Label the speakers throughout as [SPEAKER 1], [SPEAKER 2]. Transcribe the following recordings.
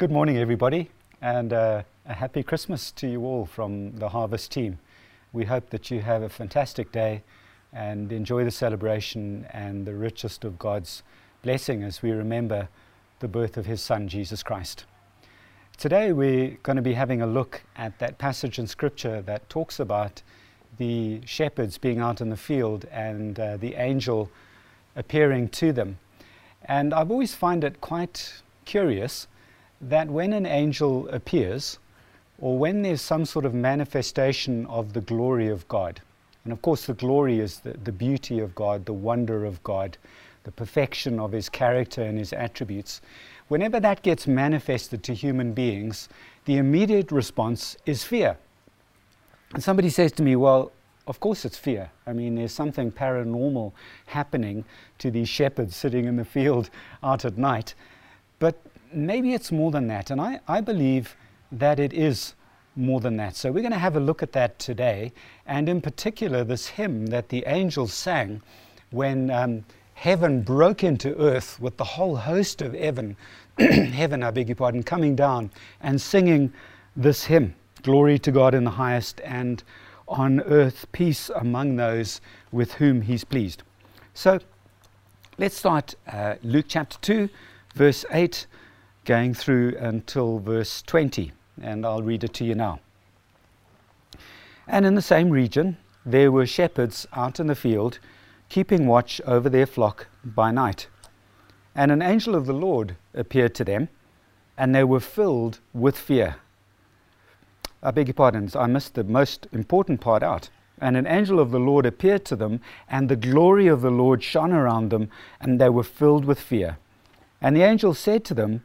[SPEAKER 1] Good morning, everybody, and uh, a happy Christmas to you all from the Harvest team. We hope that you have a fantastic day and enjoy the celebration and the richest of God's blessing as we remember the birth of His Son, Jesus Christ. Today, we're going to be having a look at that passage in Scripture that talks about the shepherds being out in the field and uh, the angel appearing to them. And I've always found it quite curious that when an angel appears, or when there's some sort of manifestation of the glory of God, and of course, the glory is the, the beauty of God, the wonder of God, the perfection of His character and His attributes. Whenever that gets manifested to human beings, the immediate response is fear. And somebody says to me, Well, of course it's fear. I mean, there's something paranormal happening to these shepherds sitting in the field out at night. But maybe it's more than that. And I, I believe that it is more than that. So we're going to have a look at that today, and in particular, this hymn that the angels sang when um, heaven broke into earth with the whole host of heaven, heaven, I beg your pardon, coming down and singing this hymn Glory to God in the highest, and on earth peace among those with whom He's pleased. So let's start uh, Luke chapter 2, verse 8, going through until verse 20 and I'll read it to you now. And in the same region, there were shepherds out in the field, keeping watch over their flock by night. And an angel of the Lord appeared to them, and they were filled with fear. I beg your pardons, I missed the most important part out. And an angel of the Lord appeared to them, and the glory of the Lord shone around them, and they were filled with fear. And the angel said to them,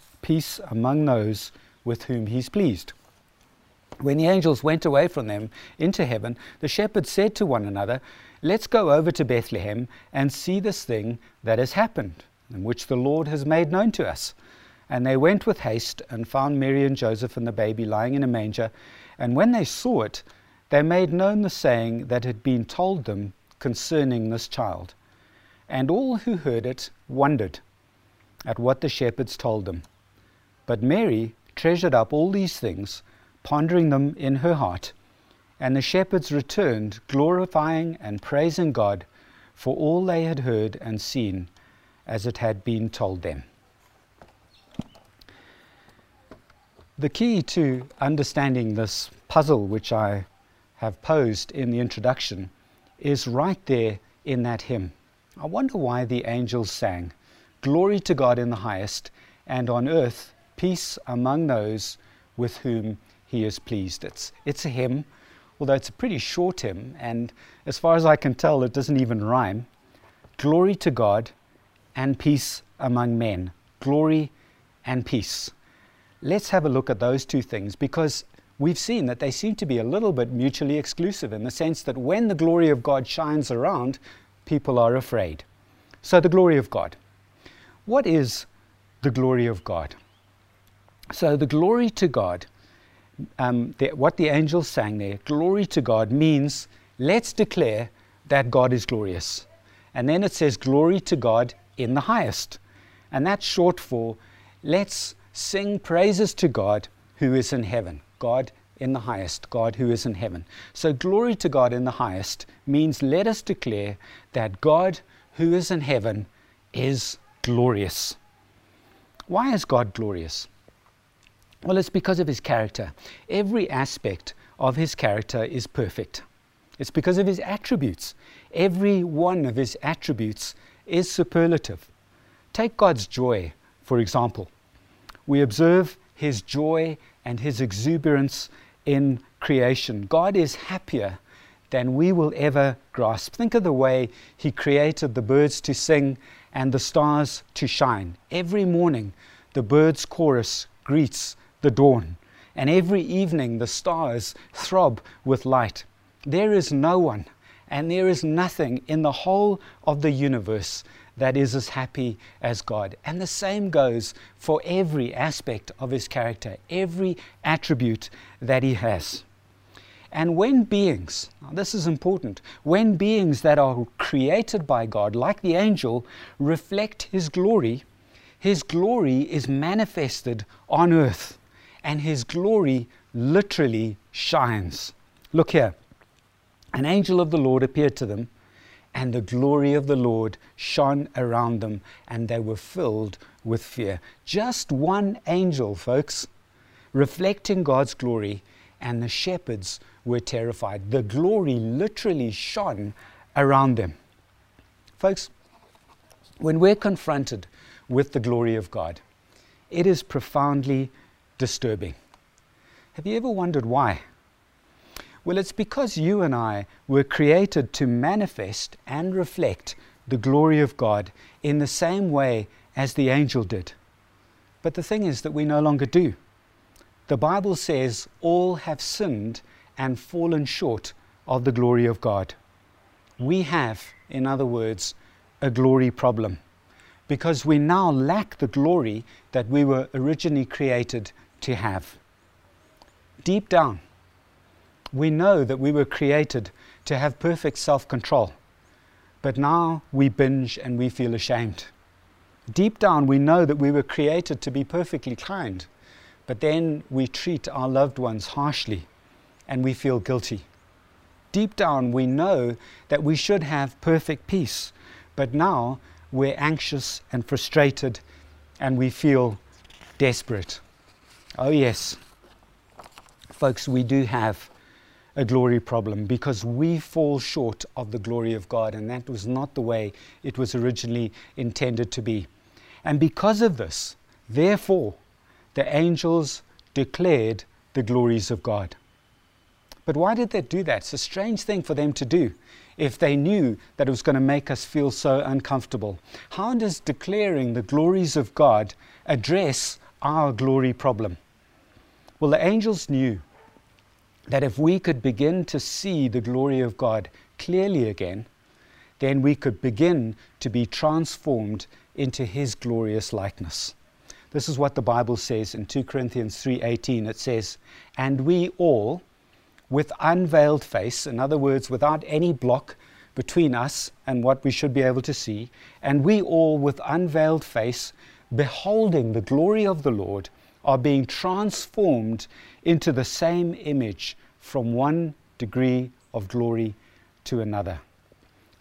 [SPEAKER 1] peace among those with whom he's pleased. When the angels went away from them into heaven, the shepherds said to one another, Let's go over to Bethlehem and see this thing that has happened, and which the Lord has made known to us. And they went with haste and found Mary and Joseph and the baby lying in a manger. And when they saw it, they made known the saying that had been told them concerning this child. And all who heard it wondered at what the shepherds told them. But Mary treasured up all these things, pondering them in her heart. And the shepherds returned, glorifying and praising God for all they had heard and seen as it had been told them. The key to understanding this puzzle, which I have posed in the introduction, is right there in that hymn. I wonder why the angels sang, Glory to God in the highest, and on earth peace among those with whom he is pleased. It's, it's a hymn, although it's a pretty short hymn, and as far as I can tell, it doesn't even rhyme. Glory to God and peace among men. Glory and peace. Let's have a look at those two things because we've seen that they seem to be a little bit mutually exclusive in the sense that when the glory of God shines around, people are afraid. So, the glory of God. What is the glory of God? So the glory to God, um, the, what the angels sang there, glory to God means let's declare that God is glorious. And then it says glory to God in the highest. And that's short for let's sing praises to God who is in heaven. God in the highest, God who is in heaven. So glory to God in the highest means let us declare that God who is in heaven is glorious. Why is God glorious? Well, it's because of his character. Every aspect of his character is perfect. It's because of his attributes. Every one of his attributes is superlative. Take God's joy, for example. We observe his joy and his exuberance in creation. God is happier than we will ever grasp. Think of the way he created the birds to sing and the stars to shine. Every morning, the birds' chorus greets the dawn, and every evening the stars throb with light. There is no one and there is nothing in the whole of the universe that is as happy as God. And the same goes for every aspect of his character, every attribute that he has. And when beings, this is important, when beings that are created by God, like the angel, reflect his glory, his glory is manifested on earth, and his glory literally shines. Look here. An angel of the Lord appeared to them and the glory of the Lord shone around them, and they were filled with fear. Just one angel, folks, reflecting God's glory, and the shepherds were terrified. The glory literally shone around them. Folks, when we're confronted with the glory of God, it is profoundly disturbing. Have you ever wondered why? Well, it's because you and I were created to manifest and reflect the glory of God in the same way as the angel did. But the thing is that we no longer do. The Bible says all have sinned and fallen short of the glory of God. We have, in other words, a glory problem because we now lack the glory that we were originally created to have. Deep down, we know that we were created to have perfect self control, but now we binge and we feel ashamed. Deep down, we know that we were created to be perfectly kind, but then we treat our loved ones harshly and we feel guilty. Deep down, we know that we should have perfect peace, but now we're anxious and frustrated and we feel desperate. Oh, yes, folks, we do have a glory problem because we fall short of the glory of God, and that was not the way it was originally intended to be. And because of this, therefore, the angels declared the glories of God. But why did they do that? It's a strange thing for them to do if they knew that it was going to make us feel so uncomfortable. How does declaring the glories of God address our glory problem? Well, the angels knew that if we could begin to see the glory of God clearly again, then we could begin to be transformed into his glorious likeness. This is what the Bible says in 2 Corinthians 3:18 it says, "And we all with unveiled face, in other words without any block between us and what we should be able to see, and we all with unveiled face beholding the glory of the Lord are being transformed into the same image from one degree of glory to another.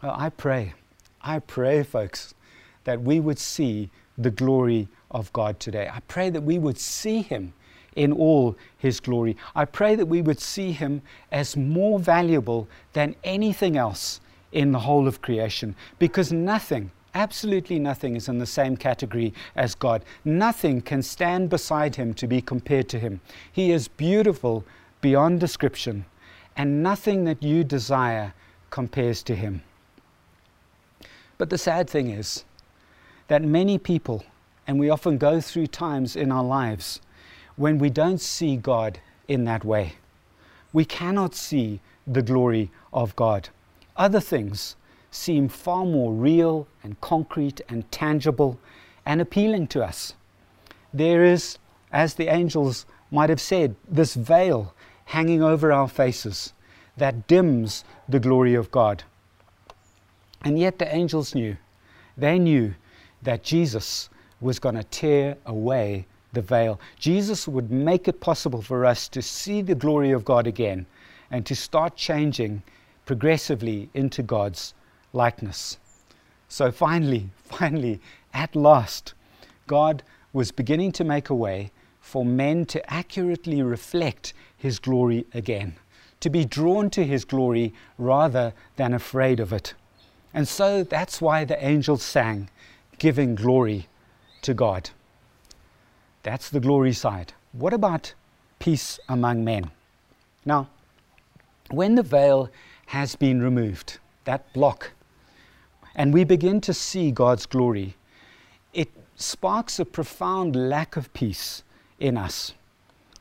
[SPEAKER 1] I pray, I pray, folks, that we would see the glory of God today. I pray that we would see Him in all His glory. I pray that we would see Him as more valuable than anything else in the whole of creation because nothing Absolutely nothing is in the same category as God. Nothing can stand beside him to be compared to him. He is beautiful beyond description, and nothing that you desire compares to him. But the sad thing is that many people, and we often go through times in our lives when we don't see God in that way. We cannot see the glory of God. Other things seem far more real and concrete and tangible and appealing to us. There is, as the angels might have said, this veil hanging over our faces that dims the glory of God. And yet the angels knew, they knew that Jesus was going to tear away the veil. Jesus would make it possible for us to see the glory of God again and to start changing progressively into God's likeness. So finally, finally, at last, God was beginning to make a way for men to accurately reflect His glory again, to be drawn to His glory rather than afraid of it. And so that's why the angels sang, giving glory to God. That's the glory side. What about peace among men? Now, when the veil has been removed, that block and we begin to see God's glory, it sparks a profound lack of peace in us.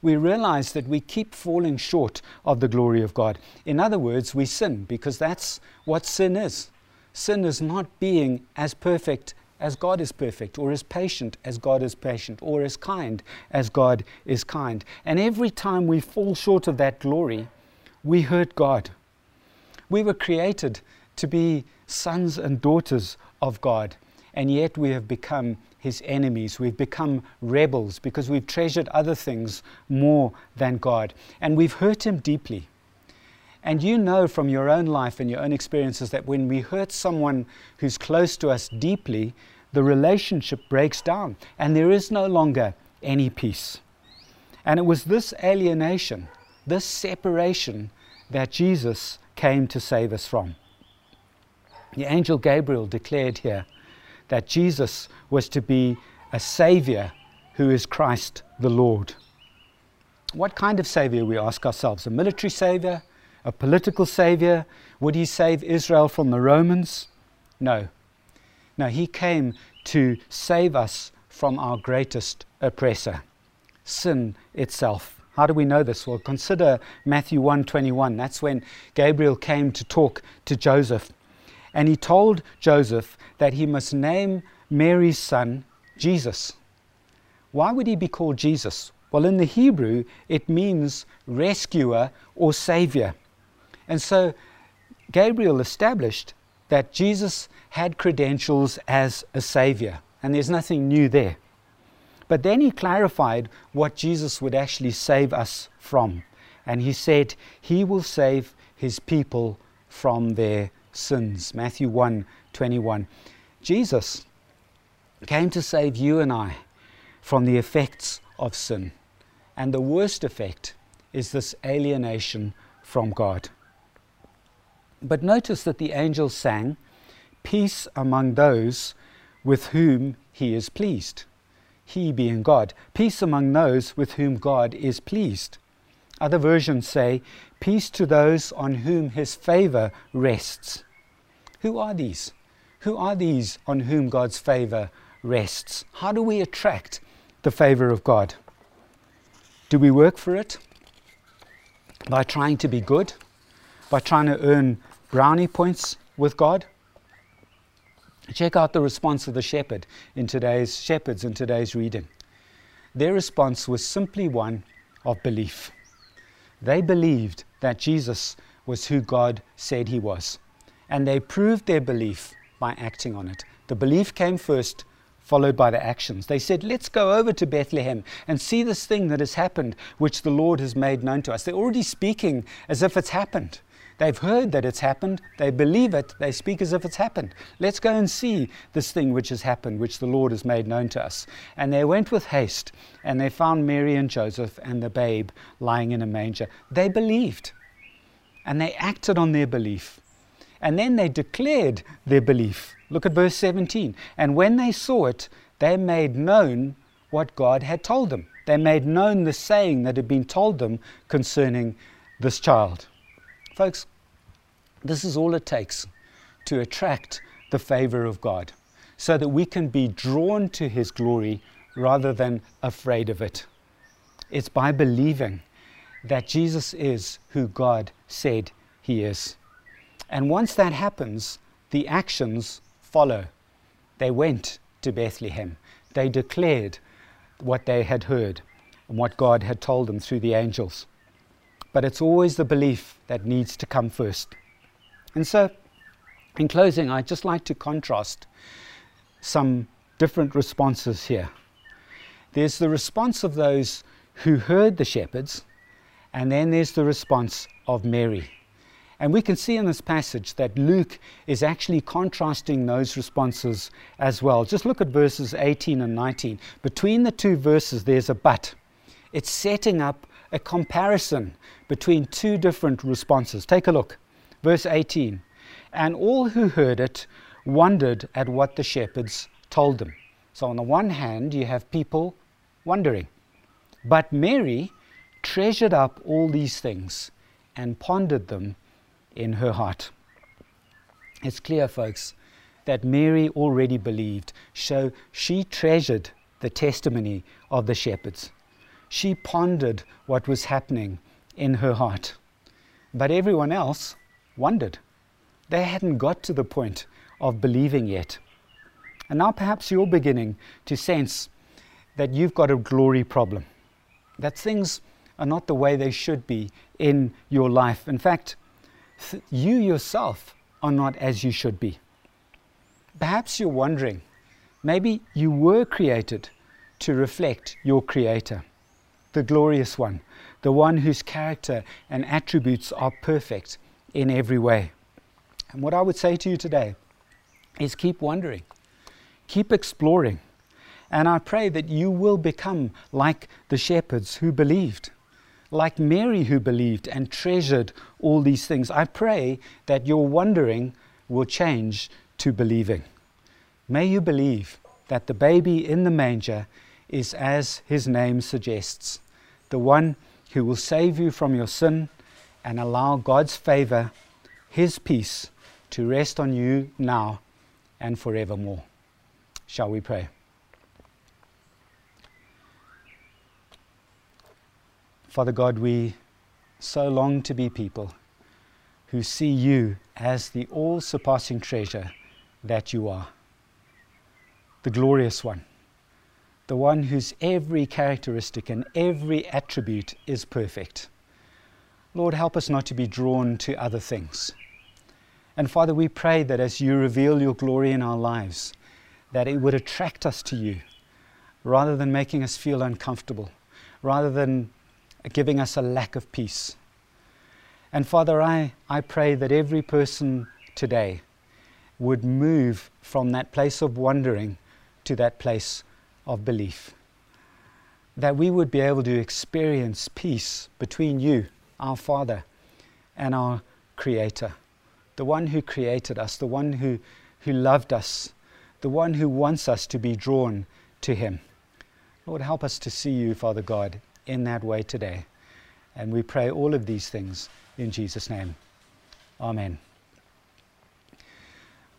[SPEAKER 1] we realize that we keep falling short of the glory of God. In other words, we sin because that's what sin is. Sin is not being as perfect as God is perfect, or as patient as God is patient, or as kind as God is kind. And every time we fall short of that glory, we hurt God. We were created to be sons and daughters of God, and yet we have become his enemies. We've become rebels because we've treasured other things more than God, and we've hurt him deeply. And you know from your own life and your own experiences that when we hurt someone who's close to us deeply, the relationship breaks down and there is no longer any peace. And it was this alienation, this separation, that Jesus came to save us from. The angel Gabriel declared here that Jesus was to be a Savior who is Christ the Lord. What kind of Savior, we ask ourselves? A military Savior? A political Savior? Would he save Israel from the Romans? No. No, he came to save us from our greatest oppressor, sin itself. How do we know this? Well, consider Matthew 1:21. That's when Gabriel came to talk to Joseph. And he told Joseph that he must name Mary's son Jesus. Why would he be called Jesus? Well, in the Hebrew, it means rescuer or savior. And so Gabriel established that Jesus had credentials as a savior, and there's nothing new there. But then he clarified what Jesus would actually save us from. And he said, He will save his people from their sins. Matthew 1 21. Jesus came to save you and I from the effects of sin. And the worst effect is this alienation from God. But notice that the angels sang, Peace among those with whom he is pleased. He being God. Peace among those with whom God is pleased. Other versions say, Peace to those on whom his favor rests. Who are these? Who are these on whom God's favor rests? How do we attract the favor of God? Do we work for it? By trying to be good? By trying to earn brownie points with God? Check out the response of the shepherd in today's shepherds in today's reading. Their response was simply one of belief. They believed that Jesus was who God said he was, and they proved their belief by acting on it. The belief came first, followed by the actions. They said, Let's go over to Bethlehem and see this thing that has happened, which the Lord has made known to us. They're already speaking as if it's happened. They've heard that it's happened. They believe it. They speak as if it's happened. Let's go and see this thing which has happened, which the Lord has made known to us. And they went with haste, and they found Mary and Joseph and the babe lying in a manger. They believed, and they acted on their belief. And then they declared their belief. Look at verse 17. And when they saw it, they made known what God had told them. They made known the saying that had been told them concerning this child. Folks, this is all it takes to attract the favor of God so that we can be drawn to His glory rather than afraid of it. It's by believing that Jesus is who God said He is. And once that happens, the actions follow. They went to Bethlehem, they declared what they had heard and what God had told them through the angels but it's always the belief that needs to come first. And so, in closing, I'd just like to contrast some different responses here. There's the response of those who heard the shepherds, and then there's the response of Mary. And we can see in this passage that Luke is actually contrasting those responses as well. Just look at verses 18 and 19. Between the two verses, there's a but. It's setting up a comparison between two different responses. Take a look. Verse 18. And all who heard it wondered at what the shepherds told them. So, on the one hand, you have people wondering. But Mary treasured up all these things and pondered them in her heart. It's clear, folks, that Mary already believed, so she treasured the testimony of the shepherds. She pondered what was happening in her heart. But everyone else wondered. They hadn't got to the point of believing yet. And now perhaps you're beginning to sense that you've got a glory problem, that things are not the way they should be in your life. In fact, th- you yourself are not as you should be. Perhaps you're wondering, maybe you were created to reflect your Creator, the glorious one, the one whose character and attributes are perfect in every way. And what I would say to you today is keep wondering, keep exploring. And I pray that you will become like the shepherds who believed, like Mary who believed and treasured all these things. I pray that your wondering will change to believing. May you believe that the baby in the manger is as his name suggests, the one who will save you from your sin and allow God's favor, his peace, to rest on you now and forevermore. Shall we pray? Father God, we so long to be people who see you as the all surpassing treasure that you are, the glorious one, the one whose every characteristic and every attribute is perfect. Lord, help us not to be drawn to other things and Father, we pray that as you reveal your glory in our lives, that it would attract us to you rather than making us feel uncomfortable, rather than giving us a lack of peace. And Father, I, I pray that every person today would move from that place of wondering to that place of belief. That we would be able to experience peace between you, our Father, and our Creator the one who created us, the one who, who loved us, the one who wants us to be drawn to Him. Lord, help us to see you, Father God, in that way today. And we pray all of these things in Jesus' name. Amen.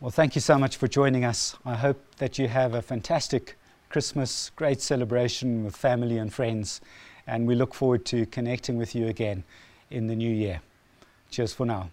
[SPEAKER 1] Well, thank you so much for joining us. I hope that you have a fantastic Christmas, great celebration with family and friends. And we look forward to connecting with you again in the new year. Cheers for now.